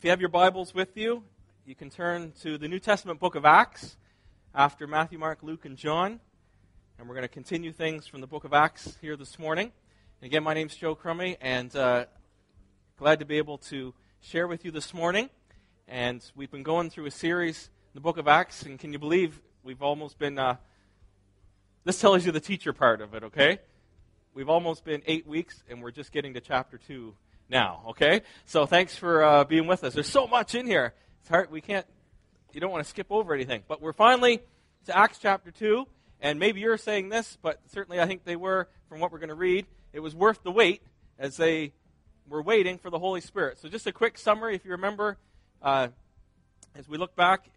If you have your Bibles with you, you can turn to the New Testament book of Acts after Matthew, Mark, Luke, and John. And we're going to continue things from the book of Acts here this morning. And again, my name's Joe Crummy, and uh, glad to be able to share with you this morning. And we've been going through a series in the book of Acts, and can you believe we've almost been. Uh, this tells you the teacher part of it, okay? We've almost been eight weeks, and we're just getting to chapter two now, okay? So thanks for uh, being with us. There's so much in here. It's hard. We can't, you don't want to skip over anything. But we're finally to Acts chapter 2, and maybe you're saying this, but certainly I think they were from what we're going to read. It was worth the wait as they were waiting for the Holy Spirit. So just a quick summary, if you remember, uh, as we look back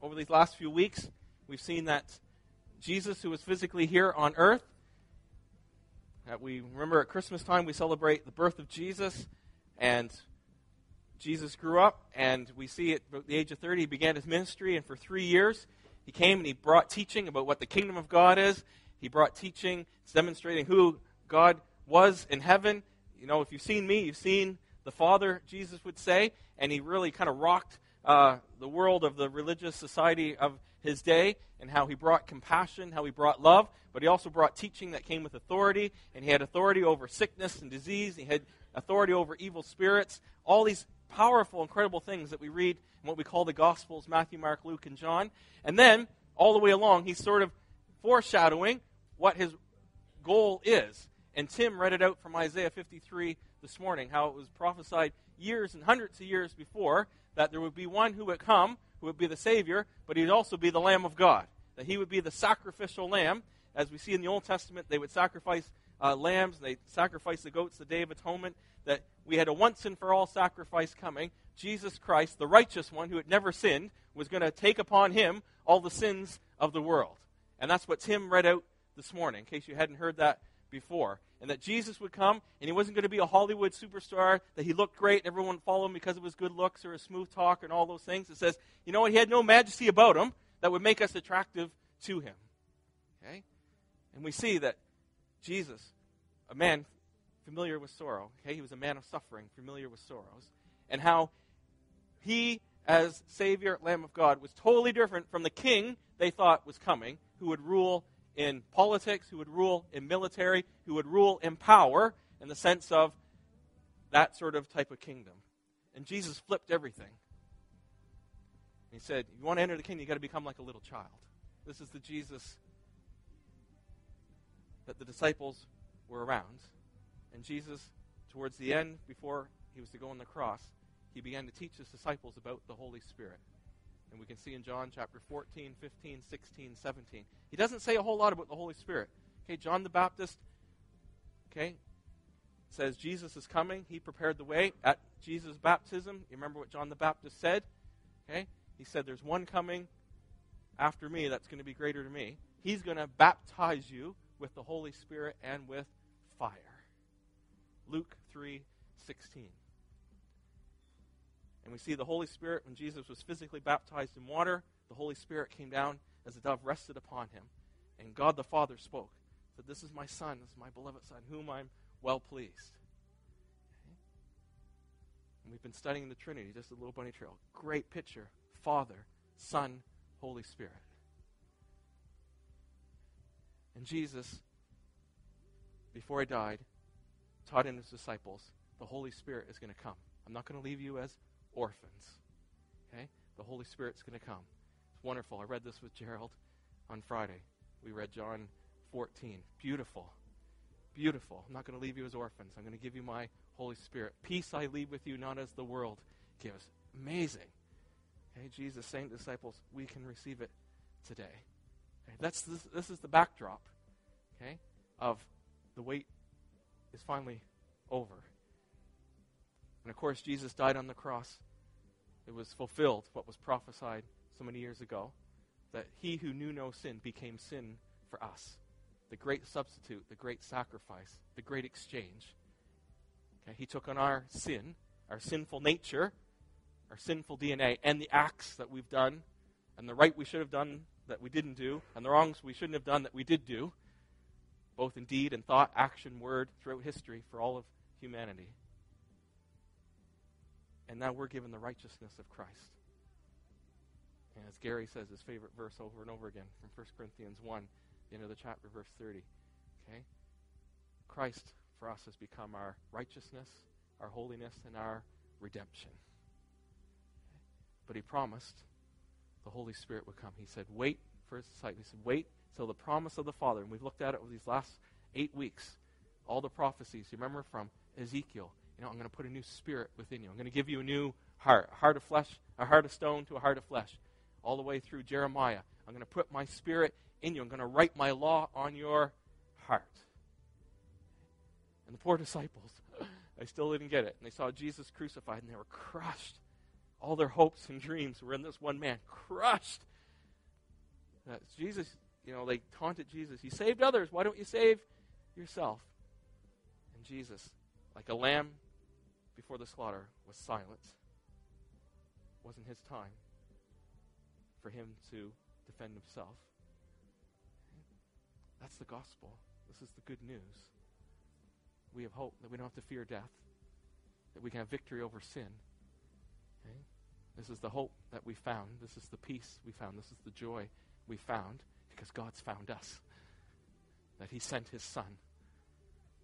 over these last few weeks, we've seen that Jesus, who was physically here on earth, we remember at Christmas time we celebrate the birth of Jesus, and Jesus grew up, and we see at the age of 30 he began his ministry, and for three years he came and he brought teaching about what the kingdom of God is. He brought teaching demonstrating who God was in heaven. You know, if you've seen me, you've seen the Father, Jesus would say, and he really kind of rocked uh, the world of the religious society of his day and how he brought compassion, how he brought love, but he also brought teaching that came with authority, and he had authority over sickness and disease, he had authority over evil spirits, all these powerful, incredible things that we read in what we call the Gospels Matthew, Mark, Luke, and John. And then, all the way along, he's sort of foreshadowing what his goal is. And Tim read it out from Isaiah 53 this morning, how it was prophesied years and hundreds of years before that there would be one who would come who would be the Savior, but he'd also be the Lamb of God. That he would be the sacrificial lamb. As we see in the Old Testament, they would sacrifice uh, lambs, they sacrifice the goats the Day of Atonement. That we had a once and for all sacrifice coming. Jesus Christ, the righteous one who had never sinned, was going to take upon him all the sins of the world. And that's what Tim read out this morning, in case you hadn't heard that before. And that Jesus would come, and he wasn't going to be a Hollywood superstar, that he looked great, and everyone would follow him because of his good looks or his smooth talk and all those things. It says, you know what, he had no majesty about him that would make us attractive to him. Okay? And we see that Jesus, a man familiar with sorrow, okay, he was a man of suffering, familiar with sorrows, and how he, as Savior, Lamb of God, was totally different from the king they thought was coming, who would rule in politics, who would rule in military, who would rule in power in the sense of that sort of type of kingdom. And Jesus flipped everything. He said, You want to enter the kingdom, you've got to become like a little child. This is the Jesus that the disciples were around. And Jesus, towards the end, before he was to go on the cross, he began to teach his disciples about the Holy Spirit. And we can see in John chapter 14, 15, 16, 17. He doesn't say a whole lot about the Holy Spirit. Okay, John the Baptist, okay, says Jesus is coming. He prepared the way at Jesus' baptism. You remember what John the Baptist said? Okay? He said, There's one coming after me that's going to be greater than me. He's going to baptize you with the Holy Spirit and with fire. Luke 3 16. And we see the Holy Spirit, when Jesus was physically baptized in water, the Holy Spirit came down as a dove rested upon him. And God the Father spoke, said, This is my Son, this is my beloved Son, whom I'm well pleased. And we've been studying the Trinity, just a little bunny trail. Great picture. Father, Son, Holy Spirit. And Jesus, before he died, taught in his disciples, the Holy Spirit is going to come. I'm not going to leave you as orphans. Okay? The Holy Spirit's going to come. It's wonderful. I read this with Gerald on Friday. We read John 14. Beautiful. Beautiful. I'm not going to leave you as orphans. I'm going to give you my Holy Spirit. Peace I leave with you, not as the world gives. Amazing. Okay, Jesus saying disciples, we can receive it today. Okay, that's this, this is the backdrop, okay, of the wait is finally over. And of course, Jesus died on the cross it was fulfilled what was prophesied so many years ago that he who knew no sin became sin for us. The great substitute, the great sacrifice, the great exchange. Okay, he took on our sin, our sinful nature, our sinful DNA, and the acts that we've done, and the right we should have done that we didn't do, and the wrongs we shouldn't have done that we did do, both in deed and thought, action, word, throughout history for all of humanity. And now we're given the righteousness of Christ. And as Gary says, his favorite verse over and over again from 1 Corinthians 1, the end of the chapter, verse 30. Okay? Christ for us has become our righteousness, our holiness, and our redemption. But he promised the Holy Spirit would come. He said, wait for his disciples. He said, wait till the promise of the Father. And we've looked at it over these last eight weeks. All the prophecies. You remember from Ezekiel. You know, I'm going to put a new spirit within you. I'm going to give you a new heart, a heart of flesh, a heart of stone to a heart of flesh. All the way through Jeremiah. I'm going to put my spirit in you. I'm going to write my law on your heart. And the poor disciples, they still didn't get it. And they saw Jesus crucified and they were crushed. All their hopes and dreams were in this one man, crushed. That Jesus, you know, they taunted Jesus. He saved others. Why don't you save yourself? And Jesus, like a lamb before the slaughter, was silent. It wasn't his time for him to defend himself. That's the gospel. This is the good news. We have hope that we don't have to fear death, that we can have victory over sin. Okay? This is the hope that we found. This is the peace we found. This is the joy we found because God's found us. That He sent His Son.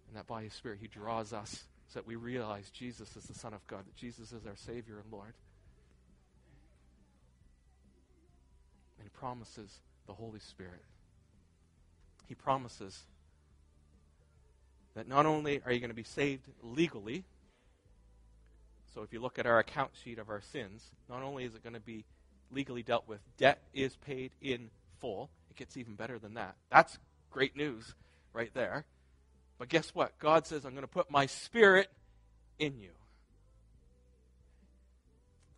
And that by His Spirit He draws us so that we realize Jesus is the Son of God, that Jesus is our Savior and Lord. And He promises the Holy Spirit. He promises that not only are you going to be saved legally, so if you look at our account sheet of our sins, not only is it going to be legally dealt with, debt is paid in full. It gets even better than that. That's great news right there. But guess what? God says, I'm going to put my spirit in you.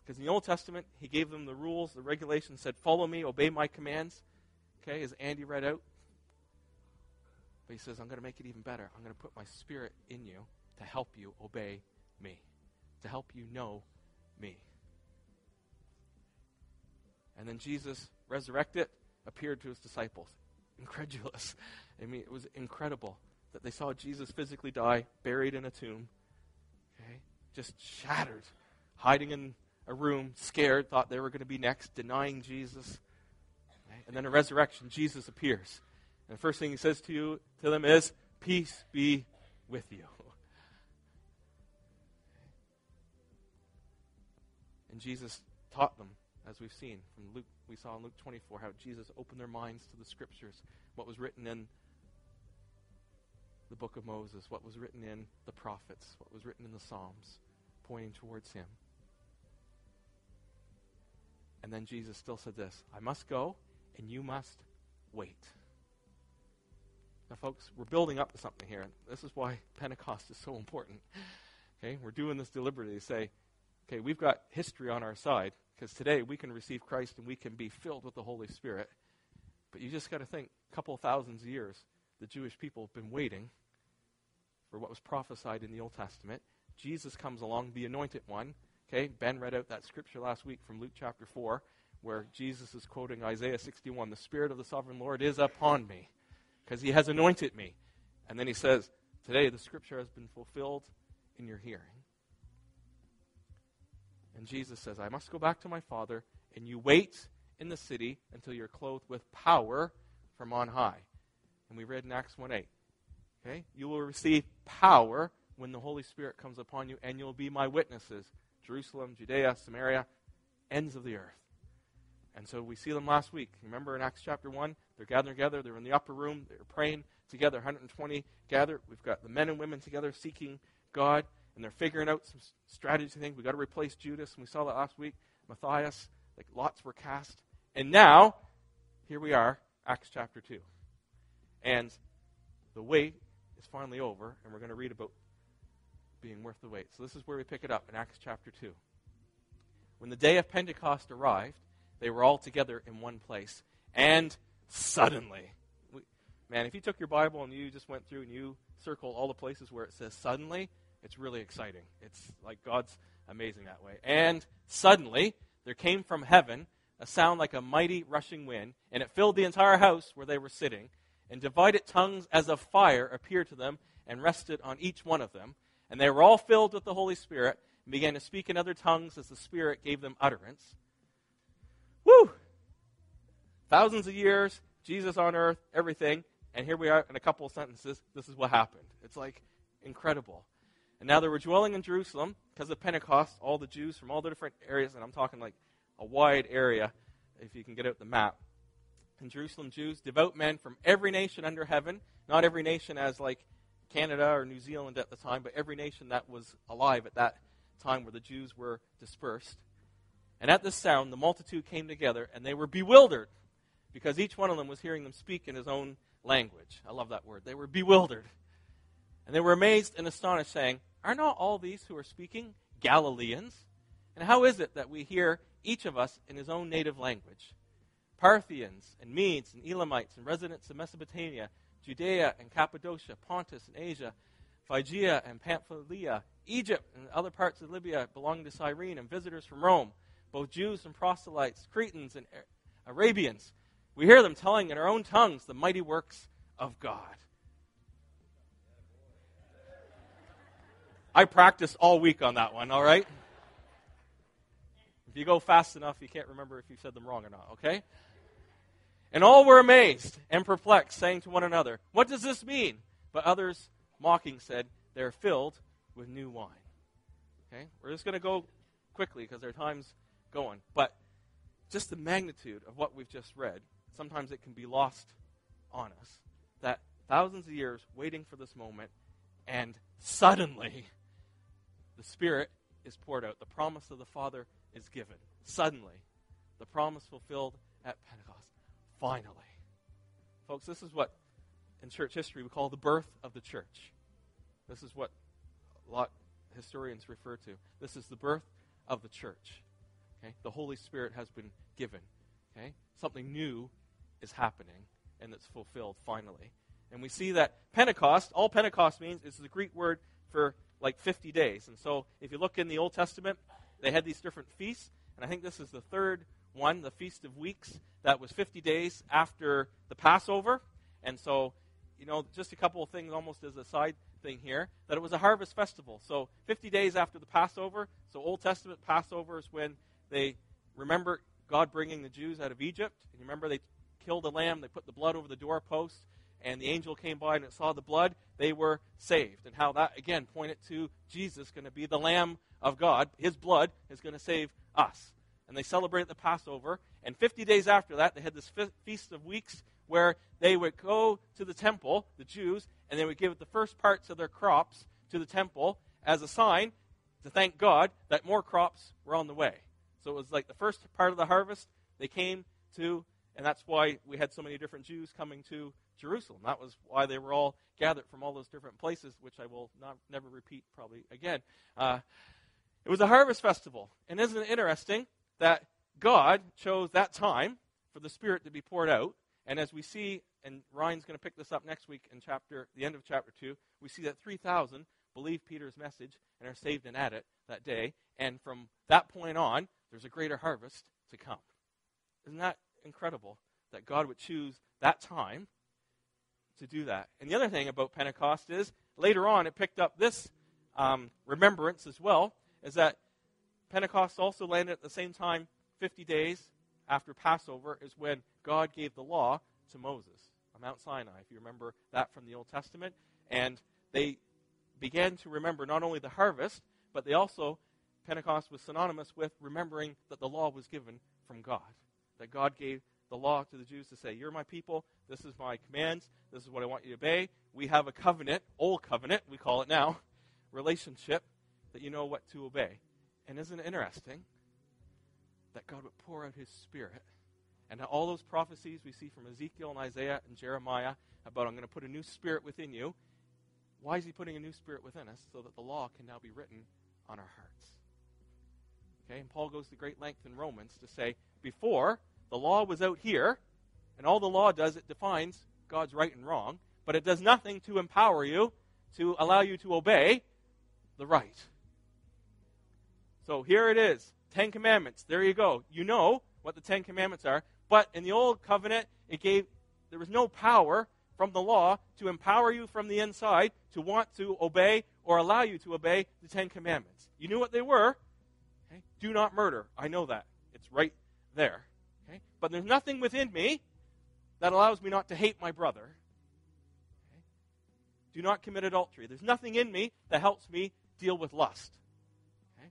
Because in the Old Testament, he gave them the rules, the regulations, said, Follow me, obey my commands. Okay, as Andy read out. But he says, I'm going to make it even better. I'm going to put my spirit in you to help you obey me, to help you know me. And then Jesus resurrected, appeared to his disciples. Incredulous. I mean, it was incredible that they saw Jesus physically die, buried in a tomb, okay, just shattered, hiding in a room, scared, thought they were going to be next, denying Jesus. Okay? And then a resurrection, Jesus appears. And the first thing he says to you to them is, Peace be with you. And Jesus taught them, as we've seen from Luke, we saw in Luke 24, how Jesus opened their minds to the scriptures, what was written in the book of Moses, what was written in the prophets, what was written in the Psalms, pointing towards him. And then Jesus still said this I must go, and you must wait. Now, folks, we're building up to something here. This is why Pentecost is so important. Okay, we're doing this deliberately to say, okay, we've got history on our side because today we can receive Christ and we can be filled with the Holy Spirit. But you just got to think, a couple of thousands of years, the Jewish people have been waiting for what was prophesied in the Old Testament. Jesus comes along, the anointed one. Okay, Ben read out that scripture last week from Luke chapter 4, where Jesus is quoting Isaiah 61 The Spirit of the sovereign Lord is upon me because he has anointed me. And then he says, Today the scripture has been fulfilled in your hearing. And Jesus says, I must go back to my Father, and you wait in the city until you're clothed with power from on high. And we read in Acts 1 8. Okay? You will receive power when the Holy Spirit comes upon you, and you'll be my witnesses. Jerusalem, Judea, Samaria, ends of the earth. And so we see them last week. Remember in Acts chapter 1? They're gathering together. They're in the upper room. They're praying together. 120 gathered. We've got the men and women together seeking God, and they're figuring out some strategy things. We've got to replace Judas, and we saw that last week. Matthias, like lots were cast. And now, here we are, Acts chapter 2. And the wait is finally over, and we're going to read about being worth the wait. So this is where we pick it up in Acts chapter 2. When the day of Pentecost arrived, they were all together in one place. And suddenly, we, man, if you took your Bible and you just went through and you circled all the places where it says suddenly, it's really exciting. It's like God's amazing that way. And suddenly, there came from heaven a sound like a mighty rushing wind, and it filled the entire house where they were sitting. And divided tongues as of fire appeared to them and rested on each one of them. And they were all filled with the Holy Spirit and began to speak in other tongues as the Spirit gave them utterance. Woo! Thousands of years, Jesus on earth, everything, and here we are in a couple of sentences. This is what happened. It's like incredible. And now they were dwelling in Jerusalem because of Pentecost, all the Jews from all the different areas, and I'm talking like a wide area, if you can get out the map. In Jerusalem, Jews, devout men from every nation under heaven, not every nation as like Canada or New Zealand at the time, but every nation that was alive at that time where the Jews were dispersed. And at this sound, the multitude came together, and they were bewildered because each one of them was hearing them speak in his own language. I love that word. They were bewildered. And they were amazed and astonished, saying, Are not all these who are speaking Galileans? And how is it that we hear each of us in his own native language? Parthians and Medes and Elamites and residents of Mesopotamia, Judea and Cappadocia, Pontus and Asia, Phrygia and Pamphylia, Egypt and other parts of Libya belonging to Cyrene, and visitors from Rome, both Jews and proselytes, Cretans and Arabians. We hear them telling in our own tongues the mighty works of God. I practiced all week on that one, all right? If you go fast enough, you can't remember if you said them wrong or not, okay? And all were amazed and perplexed, saying to one another, What does this mean? But others, mocking, said, They're filled with new wine. Okay? We're just going to go quickly because our time's going. But just the magnitude of what we've just read, sometimes it can be lost on us. That thousands of years waiting for this moment, and suddenly the Spirit is poured out. The promise of the Father is given. Suddenly, the promise fulfilled at Pentecost. Finally. Folks, this is what in church history we call the birth of the church. This is what a lot historians refer to. This is the birth of the church. Okay? The Holy Spirit has been given. Okay? Something new is happening and it's fulfilled finally. And we see that Pentecost, all Pentecost means is the Greek word for like 50 days. And so if you look in the Old Testament, they had these different feasts. And I think this is the third one, the Feast of Weeks, that was 50 days after the Passover. And so, you know, just a couple of things almost as a side thing here, that it was a harvest festival. So 50 days after the Passover. So Old Testament Passover is when they remember God bringing the Jews out of Egypt. And you remember they killed a lamb, they put the blood over the doorpost, and the angel came by and it saw the blood, they were saved. And how that, again, pointed to Jesus going to be the Lamb of God. His blood is going to save us. And they celebrated the Passover. And 50 days after that, they had this Feast of Weeks where they would go to the temple, the Jews, and they would give the first parts of their crops to the temple as a sign to thank God that more crops were on the way. So it was like the first part of the harvest they came to, and that's why we had so many different Jews coming to Jerusalem. That was why they were all gathered from all those different places, which I will not never repeat probably again. Uh, it was a harvest festival, and isn't it interesting that God chose that time for the Spirit to be poured out? And as we see, and Ryan's going to pick this up next week in chapter, the end of chapter two, we see that 3,000 believe Peter's message and are saved and at it that day. And from that point on, there's a greater harvest to come. Isn't that incredible that God would choose that time to do that. And the other thing about Pentecost is later on it picked up this um, remembrance as well, is that Pentecost also landed at the same time, 50 days after Passover, is when God gave the law to Moses on Mount Sinai, if you remember that from the Old Testament. And they began to remember not only the harvest, but they also, Pentecost was synonymous with remembering that the law was given from God. That God gave the law to the Jews to say, You're my people, this is my commands, this is what I want you to obey. We have a covenant, old covenant, we call it now, relationship that you know what to obey. And isn't it interesting that God would pour out his spirit? And all those prophecies we see from Ezekiel and Isaiah and Jeremiah about I'm going to put a new spirit within you. Why is he putting a new spirit within us? So that the law can now be written on our hearts. Okay, and Paul goes to great length in Romans to say, before the law was out here, and all the law does, it defines God's right and wrong, but it does nothing to empower you, to allow you to obey the right. So here it is Ten Commandments. There you go. You know what the Ten Commandments are. But in the Old Covenant, it gave, there was no power from the law to empower you from the inside to want to obey or allow you to obey the Ten Commandments. You knew what they were. Okay? Do not murder. I know that. It's right there. Okay? But there's nothing within me that allows me not to hate my brother. Okay? Do not commit adultery. There's nothing in me that helps me deal with lust.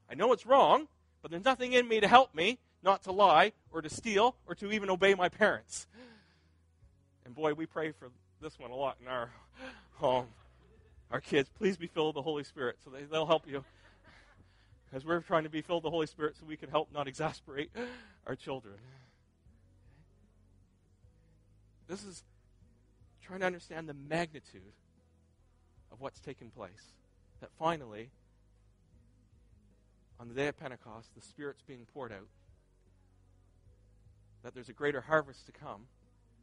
I know it's wrong, but there's nothing in me to help me not to lie or to steal or to even obey my parents. And boy, we pray for this one a lot in our home. Our kids, please be filled with the Holy Spirit so they, they'll help you. Because we're trying to be filled with the Holy Spirit so we can help not exasperate our children. This is trying to understand the magnitude of what's taken place. That finally, on the day of Pentecost, the Spirit's being poured out. That there's a greater harvest to come,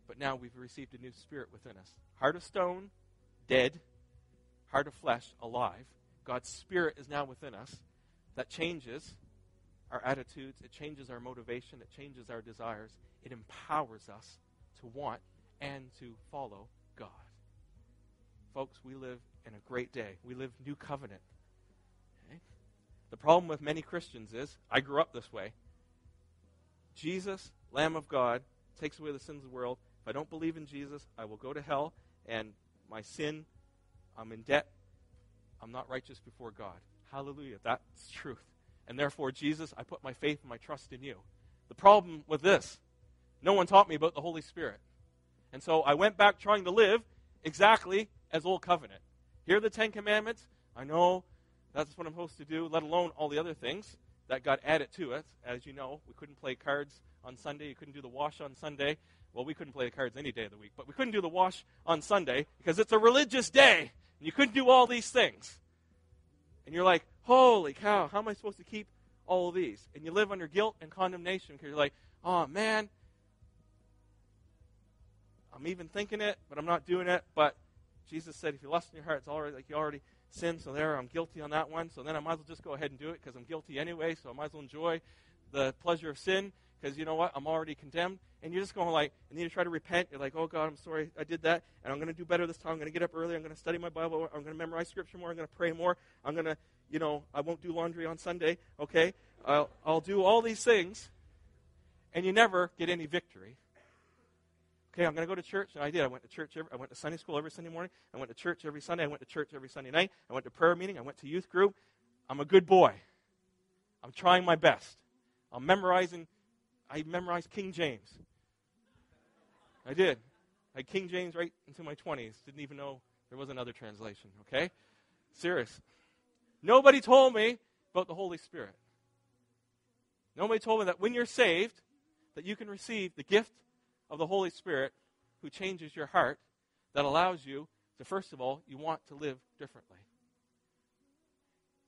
but now we've received a new Spirit within us. Heart of stone, dead. Heart of flesh, alive. God's Spirit is now within us. That changes our attitudes, it changes our motivation, it changes our desires, it empowers us to want and to follow God. Folks, we live in a great day. We live new covenant. The problem with many Christians is I grew up this way. Jesus, Lamb of God, takes away the sins of the world. If I don't believe in Jesus, I will go to hell, and my sin, I'm in debt. I'm not righteous before God. Hallelujah. That's truth. And therefore, Jesus, I put my faith and my trust in you. The problem with this, no one taught me about the Holy Spirit. And so I went back trying to live exactly as Old Covenant. Here are the Ten Commandments. I know that's what I'm supposed to do, let alone all the other things that got added to it. As you know, we couldn't play cards on Sunday. You couldn't do the wash on Sunday. Well, we couldn't play the cards any day of the week, but we couldn't do the wash on Sunday because it's a religious day. And you couldn't do all these things. And you're like, holy cow, how am I supposed to keep all of these? And you live under guilt and condemnation because you're like, oh man, I'm even thinking it, but I'm not doing it. But Jesus said, if you lust in your heart, it's already like you already sinned. So there, I'm guilty on that one. So then I might as well just go ahead and do it because I'm guilty anyway. So I might as well enjoy the pleasure of sin because you know what? I'm already condemned. And you're just going like, and then you try to repent. You're like, oh God, I'm sorry I did that, and I'm going to do better this time. I'm going to get up early. I'm going to study my Bible. I'm going to memorize Scripture more. I'm going to pray more. I'm going to, you know, I won't do laundry on Sunday. Okay, I'll, I'll do all these things, and you never get any victory Okay, I'm going to go to church. And I did. I went to church. Every, I went to Sunday school every Sunday morning. I went to church every Sunday. I went to church every Sunday night. I went to prayer meeting. I went to youth group. I'm a good boy. I'm trying my best. I'm memorizing. I memorized King James. I did. I had King James right into my 20s. Didn't even know there was another translation. Okay? Serious. Nobody told me about the Holy Spirit. Nobody told me that when you're saved, that you can receive the gift of the Holy Spirit who changes your heart that allows you to, first of all, you want to live differently.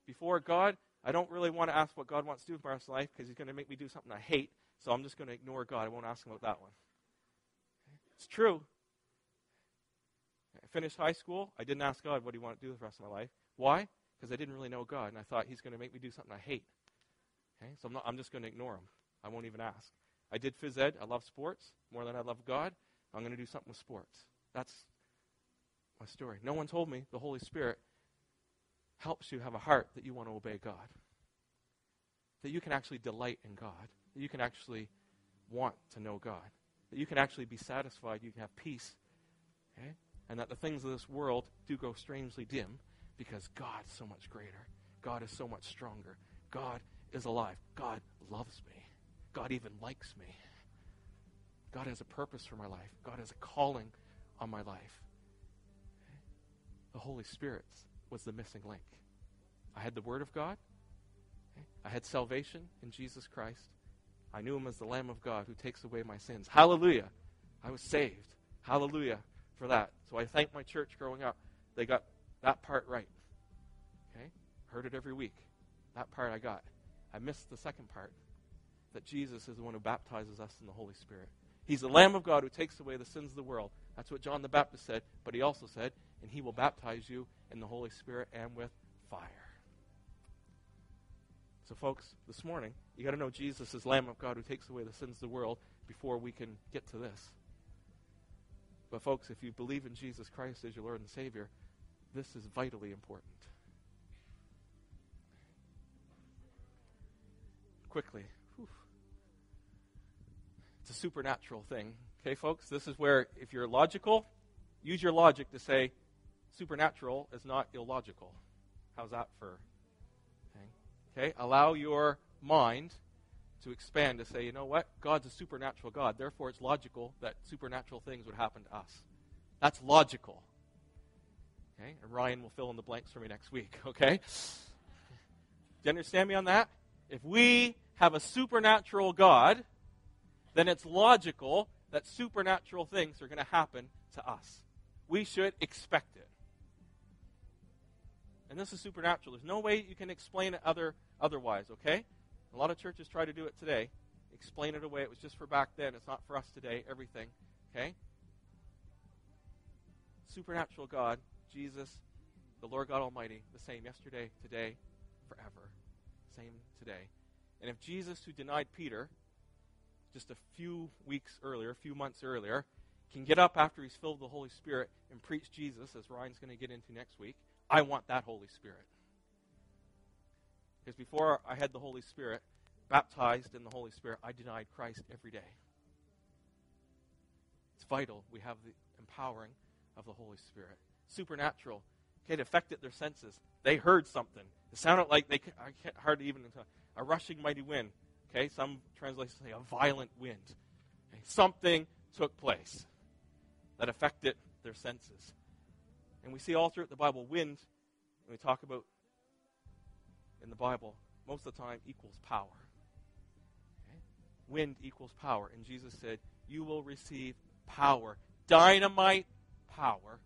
Before God, I don't really want to ask what God wants to do with my life because He's going to make me do something I hate, so I'm just going to ignore God. I won't ask Him about that one. It's true. I finished high school. I didn't ask God what He wanted to do with the rest of my life. Why? Because I didn't really know God, and I thought He's going to make me do something I hate. Okay? So I'm, not, I'm just going to ignore Him. I won't even ask. I did phys ed. I love sports more than I love God. I'm going to do something with sports. That's my story. No one told me the Holy Spirit helps you have a heart that you want to obey God. That you can actually delight in God. That you can actually want to know God. That you can actually be satisfied. You can have peace. Okay? And that the things of this world do go strangely dim because God's so much greater. God is so much stronger. God is alive. God loves me. God even likes me. God has a purpose for my life. God has a calling on my life. The Holy Spirit was the missing link. I had the Word of God. I had salvation in Jesus Christ. I knew Him as the Lamb of God who takes away my sins. Hallelujah. I was saved. Hallelujah for that. So I thank my church growing up. They got that part right. Okay? Heard it every week. That part I got. I missed the second part that Jesus is the one who baptizes us in the Holy Spirit. He's the Lamb of God who takes away the sins of the world. That's what John the Baptist said, but he also said, and he will baptize you in the Holy Spirit and with fire. So, folks, this morning, you got to know Jesus is Lamb of God who takes away the sins of the world before we can get to this. But, folks, if you believe in Jesus Christ as your Lord and Savior, this is vitally important. Quickly. It's a supernatural thing. Okay, folks? This is where, if you're logical, use your logic to say supernatural is not illogical. How's that for? Okay? okay? Allow your mind to expand to say, you know what? God's a supernatural God. Therefore, it's logical that supernatural things would happen to us. That's logical. Okay? And Ryan will fill in the blanks for me next week, okay? Do you understand me on that? If we have a supernatural God, then it's logical that supernatural things are going to happen to us. We should expect it. And this is supernatural. There's no way you can explain it other, otherwise, okay? A lot of churches try to do it today. Explain it away. It was just for back then. It's not for us today. Everything. Okay? Supernatural God, Jesus, the Lord God Almighty, the same yesterday, today, forever. Same today. And if Jesus, who denied Peter just a few weeks earlier, a few months earlier, can get up after he's filled with the Holy Spirit and preach Jesus, as Ryan's going to get into next week, I want that Holy Spirit. Because before I had the Holy Spirit, baptized in the Holy Spirit, I denied Christ every day. It's vital we have the empowering of the Holy Spirit. Supernatural. Okay, it affected their senses. They heard something. It sounded like they I can't hardly even a rushing mighty wind. Okay, some translations say a violent wind. Okay, something took place that affected their senses. And we see all throughout the Bible wind, when we talk about in the Bible, most of the time equals power. Okay? Wind equals power. And Jesus said, You will receive power. Dynamite power.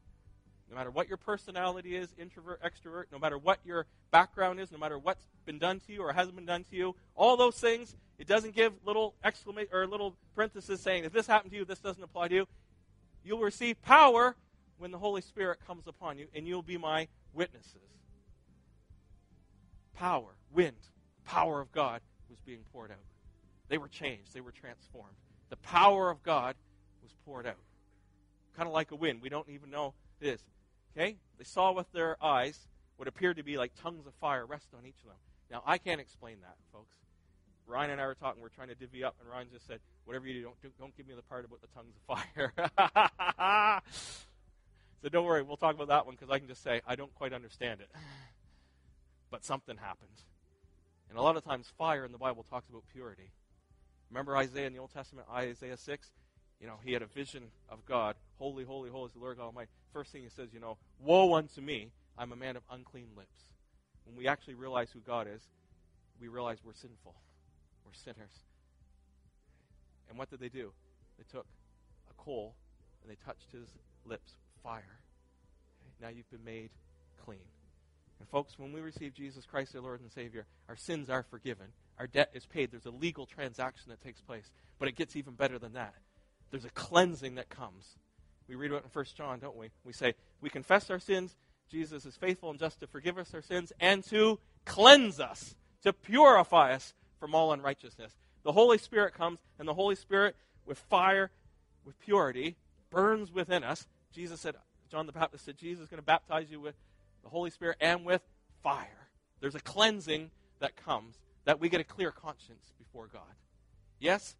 No matter what your personality is, introvert, extrovert, no matter what your background is, no matter what's been done to you or hasn't been done to you, all those things, it doesn't give little exclamation or little parenthesis saying, if this happened to you, this doesn't apply to you. You'll receive power when the Holy Spirit comes upon you, and you'll be my witnesses power, wind, power of God was being poured out. They were changed, they were transformed. The power of God was poured out. Kind of like a wind. We don't even know it is. Okay? They saw with their eyes what appeared to be like tongues of fire rest on each of them. Now, I can't explain that, folks. Ryan and I were talking. We're trying to divvy up, and Ryan just said, "Whatever you do, don't do, don't give me the part about the tongues of fire." so don't worry, we'll talk about that one because I can just say I don't quite understand it but something happened. And a lot of times, fire in the Bible talks about purity. Remember Isaiah in the Old Testament, Isaiah 6? You know, he had a vision of God. Holy, holy, holy is the Lord God Almighty. First thing he says, you know, woe unto me, I'm a man of unclean lips. When we actually realize who God is, we realize we're sinful. We're sinners. And what did they do? They took a coal and they touched his lips with fire. Now you've been made clean. And folks, when we receive Jesus Christ, our Lord and Savior, our sins are forgiven. Our debt is paid. There's a legal transaction that takes place. But it gets even better than that. There's a cleansing that comes. We read about it in 1 John, don't we? We say, we confess our sins. Jesus is faithful and just to forgive us our sins and to cleanse us, to purify us from all unrighteousness. The Holy Spirit comes, and the Holy Spirit, with fire, with purity, burns within us. Jesus said, John the Baptist said, Jesus is going to baptize you with the Holy Spirit, and with fire. There's a cleansing that comes that we get a clear conscience before God. Yes,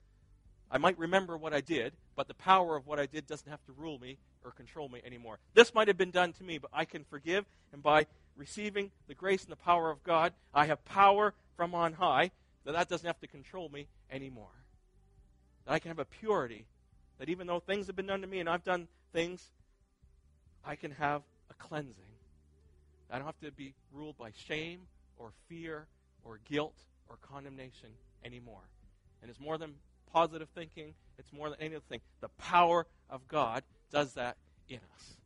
I might remember what I did, but the power of what I did doesn't have to rule me or control me anymore. This might have been done to me, but I can forgive, and by receiving the grace and the power of God, I have power from on high that that doesn't have to control me anymore. That I can have a purity that even though things have been done to me and I've done things, I can have a cleansing. I don't have to be ruled by shame or fear or guilt or condemnation anymore. And it's more than positive thinking, it's more than any other thing. The power of God does that in us.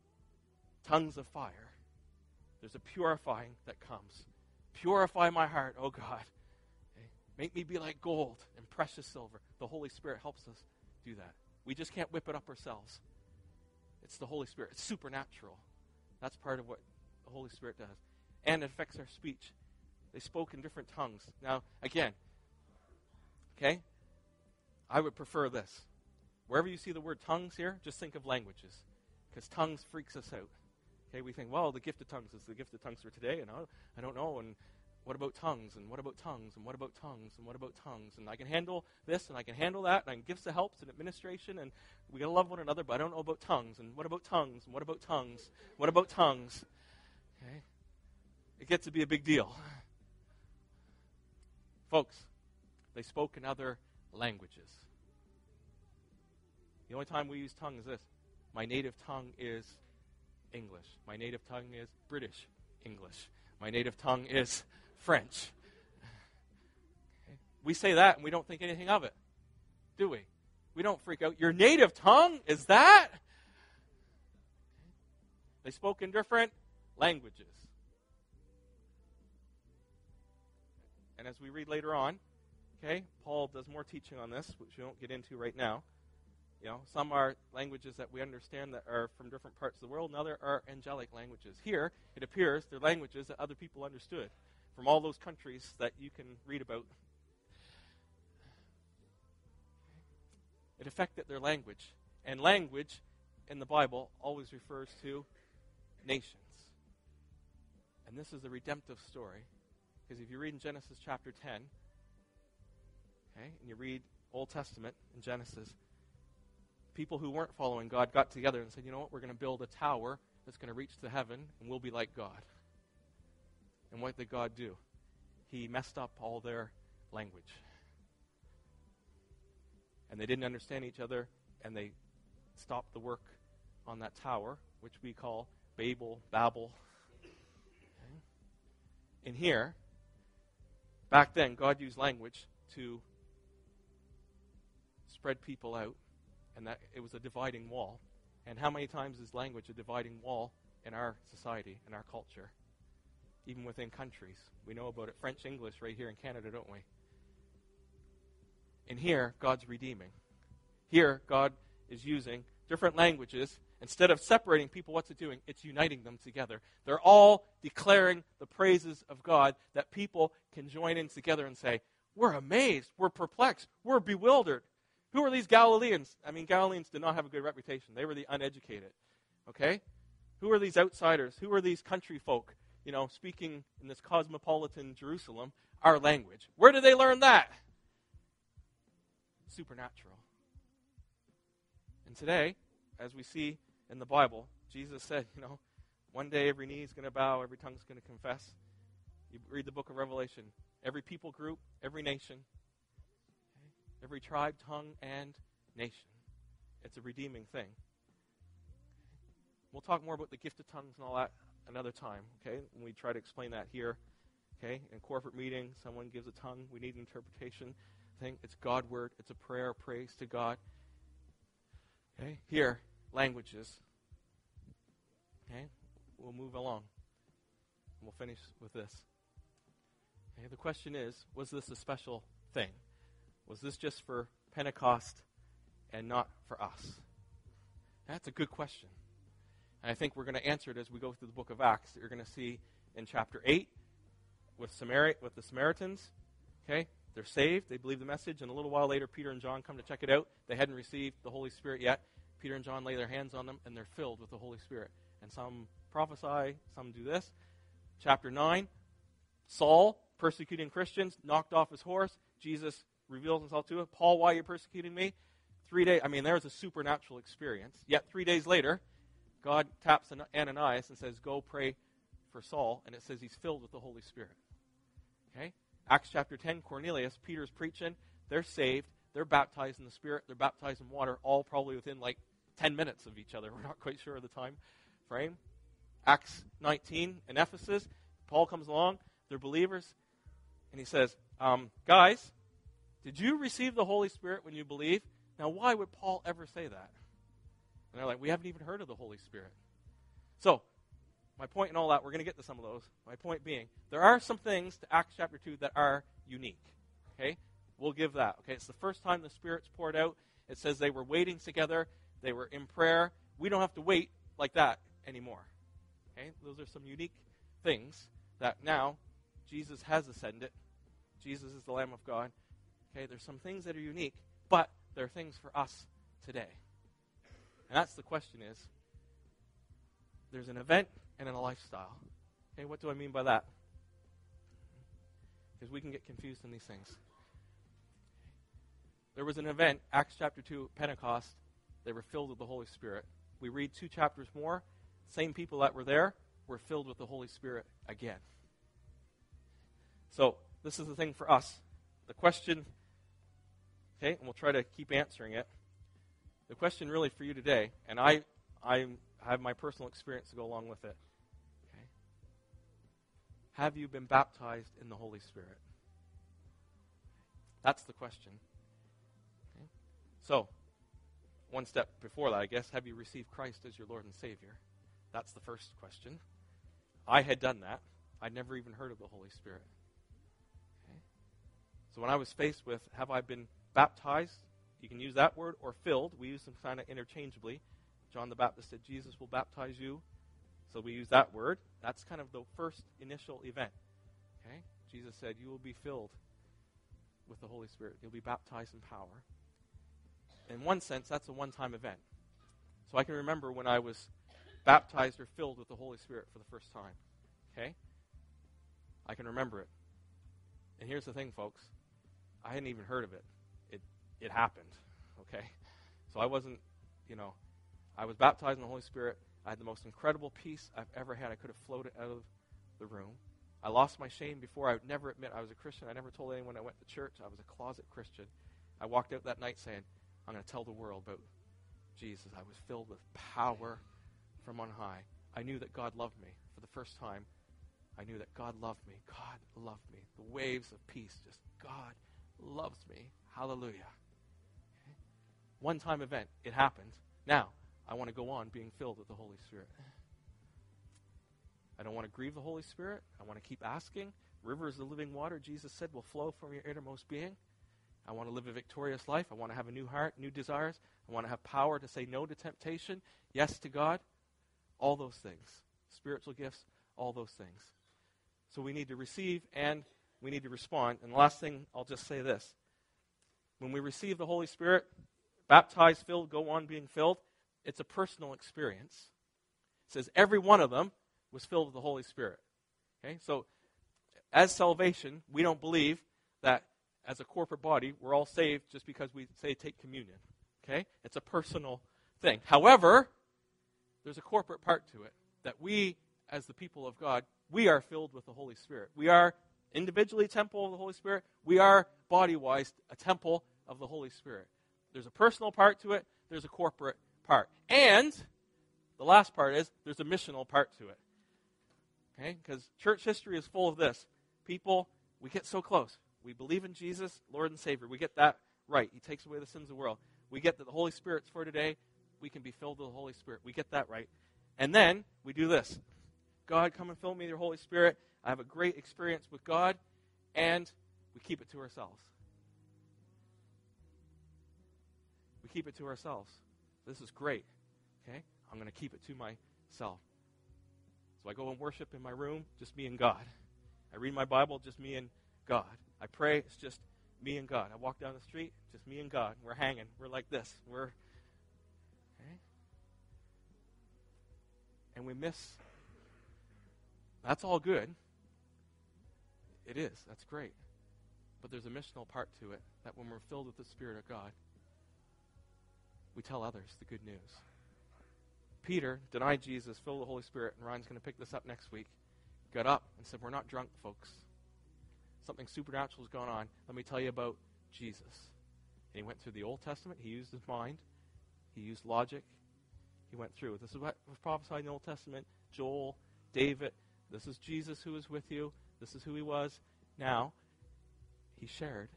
Tongues of fire. There's a purifying that comes. Purify my heart, oh God. Make me be like gold and precious silver. The Holy Spirit helps us do that. We just can't whip it up ourselves. It's the Holy Spirit. It's supernatural. That's part of what the Holy Spirit does. And it affects our speech. They spoke in different tongues. Now, again, okay, I would prefer this Wherever you see the word tongues here, just think of languages, because tongues freaks us out. Okay, we think, well, the gift of tongues is the gift of tongues for today, and I, I don't know, and what about tongues, and what about tongues, and what about tongues, and what about tongues, and I can handle this, and I can handle that, and I can give the helps and administration, and we gotta love one another, but I don't know about tongues, and what about tongues, and what about tongues, what about tongues? Okay, it gets to be a big deal, folks. They spoke in other languages. The only time we use tongue is this. My native tongue is English. My native tongue is British English. My native tongue is French. Okay. We say that and we don't think anything of it, do we? We don't freak out. Your native tongue is that? They spoke in different languages. And as we read later on, okay, Paul does more teaching on this, which we won't get into right now. You know, some are languages that we understand that are from different parts of the world, and other are angelic languages. Here, it appears they're languages that other people understood from all those countries that you can read about. It affected their language. And language in the Bible always refers to nations. And this is the redemptive story. Because if you read in Genesis chapter 10, okay, and you read Old Testament in Genesis, people who weren't following God got together and said, you know what, we're going to build a tower that's going to reach to heaven, and we'll be like God. And what did God do? He messed up all their language. And they didn't understand each other, and they stopped the work on that tower, which we call Babel, Babel. Okay. In here, back then, God used language to spread people out and that it was a dividing wall. And how many times is language a dividing wall in our society, in our culture, even within countries? We know about it. French English right here in Canada, don't we? And here, God's redeeming. Here, God is using different languages. Instead of separating people, what's it doing? It's uniting them together. They're all declaring the praises of God that people can join in together and say, We're amazed, we're perplexed, we're bewildered. Who are these Galileans? I mean, Galileans did not have a good reputation. They were the uneducated. Okay? Who are these outsiders? Who are these country folk, you know, speaking in this cosmopolitan Jerusalem, our language? Where did they learn that? Supernatural. And today, as we see in the Bible, Jesus said, you know, one day every knee is going to bow, every tongue is going to confess. You read the book of Revelation. Every people group, every nation, every tribe, tongue, and nation. It's a redeeming thing. We'll talk more about the gift of tongues and all that another time, okay? When we try to explain that here, okay? In corporate meeting, someone gives a tongue, we need an interpretation thing. It's God word, it's a prayer, praise to God. Okay? Here, languages. Okay? We'll move along. We'll finish with this. Okay, the question is, was this a special thing? Was this just for Pentecost and not for us? That's a good question. And I think we're going to answer it as we go through the book of Acts. that You're going to see in chapter 8 with, Samari- with the Samaritans. Okay? They're saved. They believe the message. And a little while later, Peter and John come to check it out. They hadn't received the Holy Spirit yet. Peter and John lay their hands on them, and they're filled with the Holy Spirit. And some prophesy, some do this. Chapter 9 Saul, persecuting Christians, knocked off his horse. Jesus reveals himself to it. Paul, why are you persecuting me? Three days, I mean, there's a supernatural experience. Yet three days later, God taps Ananias and says, Go pray for Saul. And it says he's filled with the Holy Spirit. Okay? Acts chapter 10, Cornelius, Peter's preaching. They're saved. They're baptized in the Spirit. They're baptized in water, all probably within like 10 minutes of each other. We're not quite sure of the time frame. Acts 19 in Ephesus, Paul comes along. They're believers. And he says, um, Guys, did you receive the Holy Spirit when you believe? Now, why would Paul ever say that? And they're like, we haven't even heard of the Holy Spirit. So, my point in all that, we're going to get to some of those. My point being, there are some things to Acts chapter 2 that are unique. Okay? We'll give that. Okay? It's the first time the Spirit's poured out. It says they were waiting together, they were in prayer. We don't have to wait like that anymore. Okay? Those are some unique things that now Jesus has ascended. Jesus is the Lamb of God. Okay, there's some things that are unique, but there are things for us today? And that's the question is there's an event and then a lifestyle. Okay, what do I mean by that? Because we can get confused in these things. There was an event, Acts chapter 2, Pentecost. They were filled with the Holy Spirit. We read two chapters more. Same people that were there were filled with the Holy Spirit again. So, this is the thing for us. The question, okay, and we'll try to keep answering it. The question really for you today, and I, I have my personal experience to go along with it. Okay. Have you been baptized in the Holy Spirit? That's the question. Okay. So, one step before that, I guess, have you received Christ as your Lord and Savior? That's the first question. I had done that. I'd never even heard of the Holy Spirit. Okay. So when I was faced with, have I been baptized? You can use that word or filled. We use them kind of interchangeably. John the Baptist said, Jesus will baptize you. So we use that word. That's kind of the first initial event. Okay? Jesus said, You will be filled with the Holy Spirit. You'll be baptized in power. In one sense, that's a one time event. So I can remember when I was baptized or filled with the Holy Spirit for the first time. Okay? I can remember it. And here's the thing, folks. I hadn't even heard of it. It happened. Okay? So I wasn't, you know, I was baptized in the Holy Spirit. I had the most incredible peace I've ever had. I could have floated out of the room. I lost my shame before. I would never admit I was a Christian. I never told anyone I went to church. I was a closet Christian. I walked out that night saying, I'm going to tell the world about Jesus. I was filled with power from on high. I knew that God loved me for the first time. I knew that God loved me. God loved me. The waves of peace, just God loves me. Hallelujah. One time event. It happened. Now, I want to go on being filled with the Holy Spirit. I don't want to grieve the Holy Spirit. I want to keep asking. Rivers of living water, Jesus said, will flow from your innermost being. I want to live a victorious life. I want to have a new heart, new desires. I want to have power to say no to temptation, yes to God. All those things. Spiritual gifts, all those things. So we need to receive and we need to respond. And the last thing, I'll just say this. When we receive the Holy Spirit, baptized, filled, go on being filled, it's a personal experience. It says every one of them was filled with the Holy Spirit. Okay? So as salvation, we don't believe that as a corporate body, we're all saved just because we say take communion. Okay? It's a personal thing. However, there's a corporate part to it that we, as the people of God, we are filled with the Holy Spirit. We are individually temple of the Holy Spirit. We are body wise a temple of the Holy Spirit. There's a personal part to it, there's a corporate part. And the last part is there's a missional part to it. Okay? Because church history is full of this. People, we get so close. We believe in Jesus, Lord and Savior. We get that right. He takes away the sins of the world. We get that the Holy Spirit's for today. We can be filled with the Holy Spirit. We get that right. And then we do this God, come and fill me with your Holy Spirit. I have a great experience with God. And we keep it to ourselves. Keep it to ourselves. This is great. Okay? I'm going to keep it to myself. So I go and worship in my room, just me and God. I read my Bible, just me and God. I pray, it's just me and God. I walk down the street, just me and God. We're hanging. We're like this. We're okay? And we miss. That's all good. It is. That's great. But there's a missional part to it that when we're filled with the Spirit of God, we tell others the good news. Peter denied Jesus, filled with the Holy Spirit, and Ryan's going to pick this up next week. Got up and said, We're not drunk, folks. Something supernatural has gone on. Let me tell you about Jesus. And he went through the Old Testament. He used his mind, he used logic. He went through. This is what was prophesied in the Old Testament Joel, David. This is Jesus who is with you. This is who he was. Now, he shared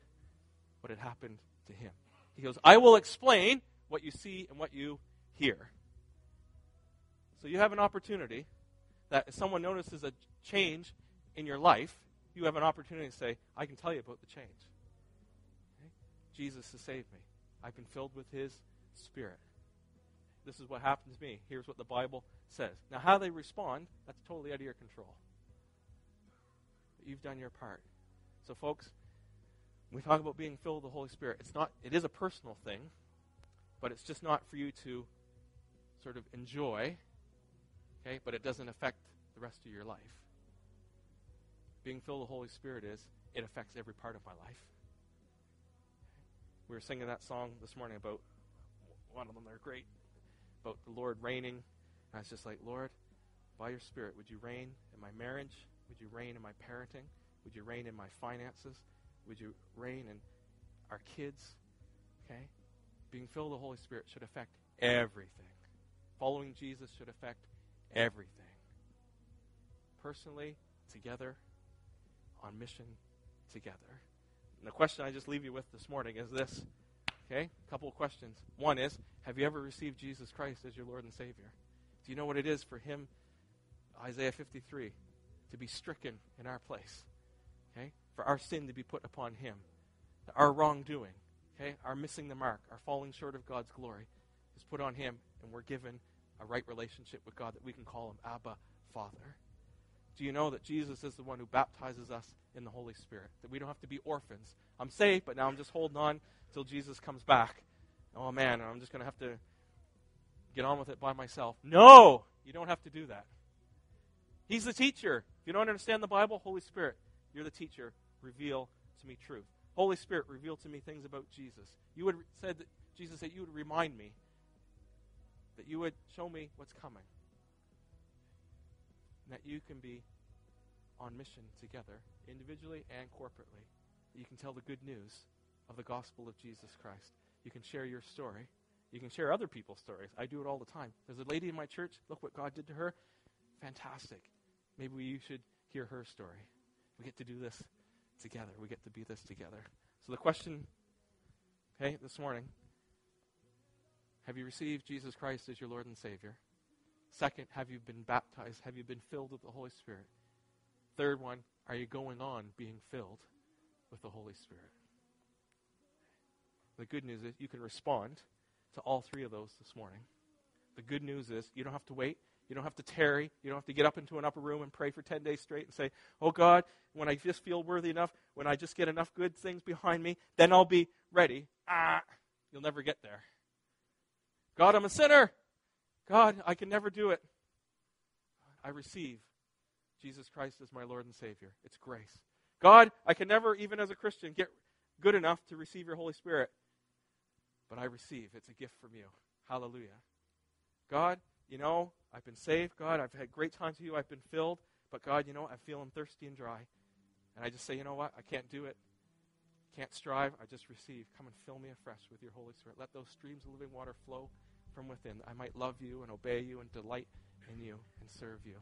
what had happened to him. He goes, I will explain what you see and what you hear. So you have an opportunity that if someone notices a change in your life, you have an opportunity to say, I can tell you about the change. Okay? Jesus has saved me. I've been filled with his spirit. This is what happened to me. Here's what the Bible says. Now, how they respond, that's totally out of your control. But you've done your part. So, folks, we talk about being filled with the Holy Spirit. It's not, it is a personal thing. But it's just not for you to sort of enjoy, okay, but it doesn't affect the rest of your life. Being filled with the Holy Spirit is, it affects every part of my life. We were singing that song this morning about one of them, they're great, about the Lord reigning. And I was just like, Lord, by your Spirit, would you reign in my marriage? Would you reign in my parenting? Would you reign in my finances? Would you reign in our kids? Okay? Being filled with the Holy Spirit should affect everything. Following Jesus should affect everything. Personally, together, on mission, together. And the question I just leave you with this morning is this. Okay? A couple of questions. One is Have you ever received Jesus Christ as your Lord and Savior? Do you know what it is for Him, Isaiah 53, to be stricken in our place? Okay? For our sin to be put upon Him. Our wrongdoing, okay? Our missing the mark, our falling short of God's glory is put on Him, and we're given a right relationship with God that we can call Him Abba, Father. Do you know that Jesus is the one who baptizes us in the Holy Spirit? That we don't have to be orphans. I'm safe, but now I'm just holding on till Jesus comes back. Oh man, I'm just going to have to get on with it by myself. No, you don't have to do that. He's the teacher. If you don't understand the Bible, Holy Spirit, you're the teacher. Reveal to me truth. Holy Spirit, reveal to me things about Jesus. You would said that Jesus said you would remind me that you would show me what's coming. That you can be on mission together, individually and corporately. You can tell the good news of the gospel of Jesus Christ. You can share your story. You can share other people's stories. I do it all the time. There's a lady in my church. Look what God did to her. Fantastic. Maybe you should hear her story. We get to do this together. We get to be this together. So the question, okay, this morning have you received Jesus Christ as your Lord and Savior? Second, have you been baptized? Have you been filled with the Holy Spirit? Third one, are you going on being filled with the Holy Spirit? The good news is you can respond to all three of those this morning. The good news is you don't have to wait. You don't have to tarry. You don't have to get up into an upper room and pray for 10 days straight and say, Oh God, when I just feel worthy enough, when I just get enough good things behind me, then I'll be ready. Ah, you'll never get there. God, I'm a sinner. God, I can never do it. I receive Jesus Christ as my Lord and Savior. It's grace. God, I can never, even as a Christian, get good enough to receive your Holy Spirit. But I receive. It's a gift from you. Hallelujah. God, you know, I've been saved. God, I've had great times with you. I've been filled. But God, you know, I'm feeling thirsty and dry. And I just say, you know what? I can't do it. Can't strive. I just receive. Come and fill me afresh with your Holy Spirit. Let those streams of living water flow from within. I might love you and obey you and delight in you and serve you.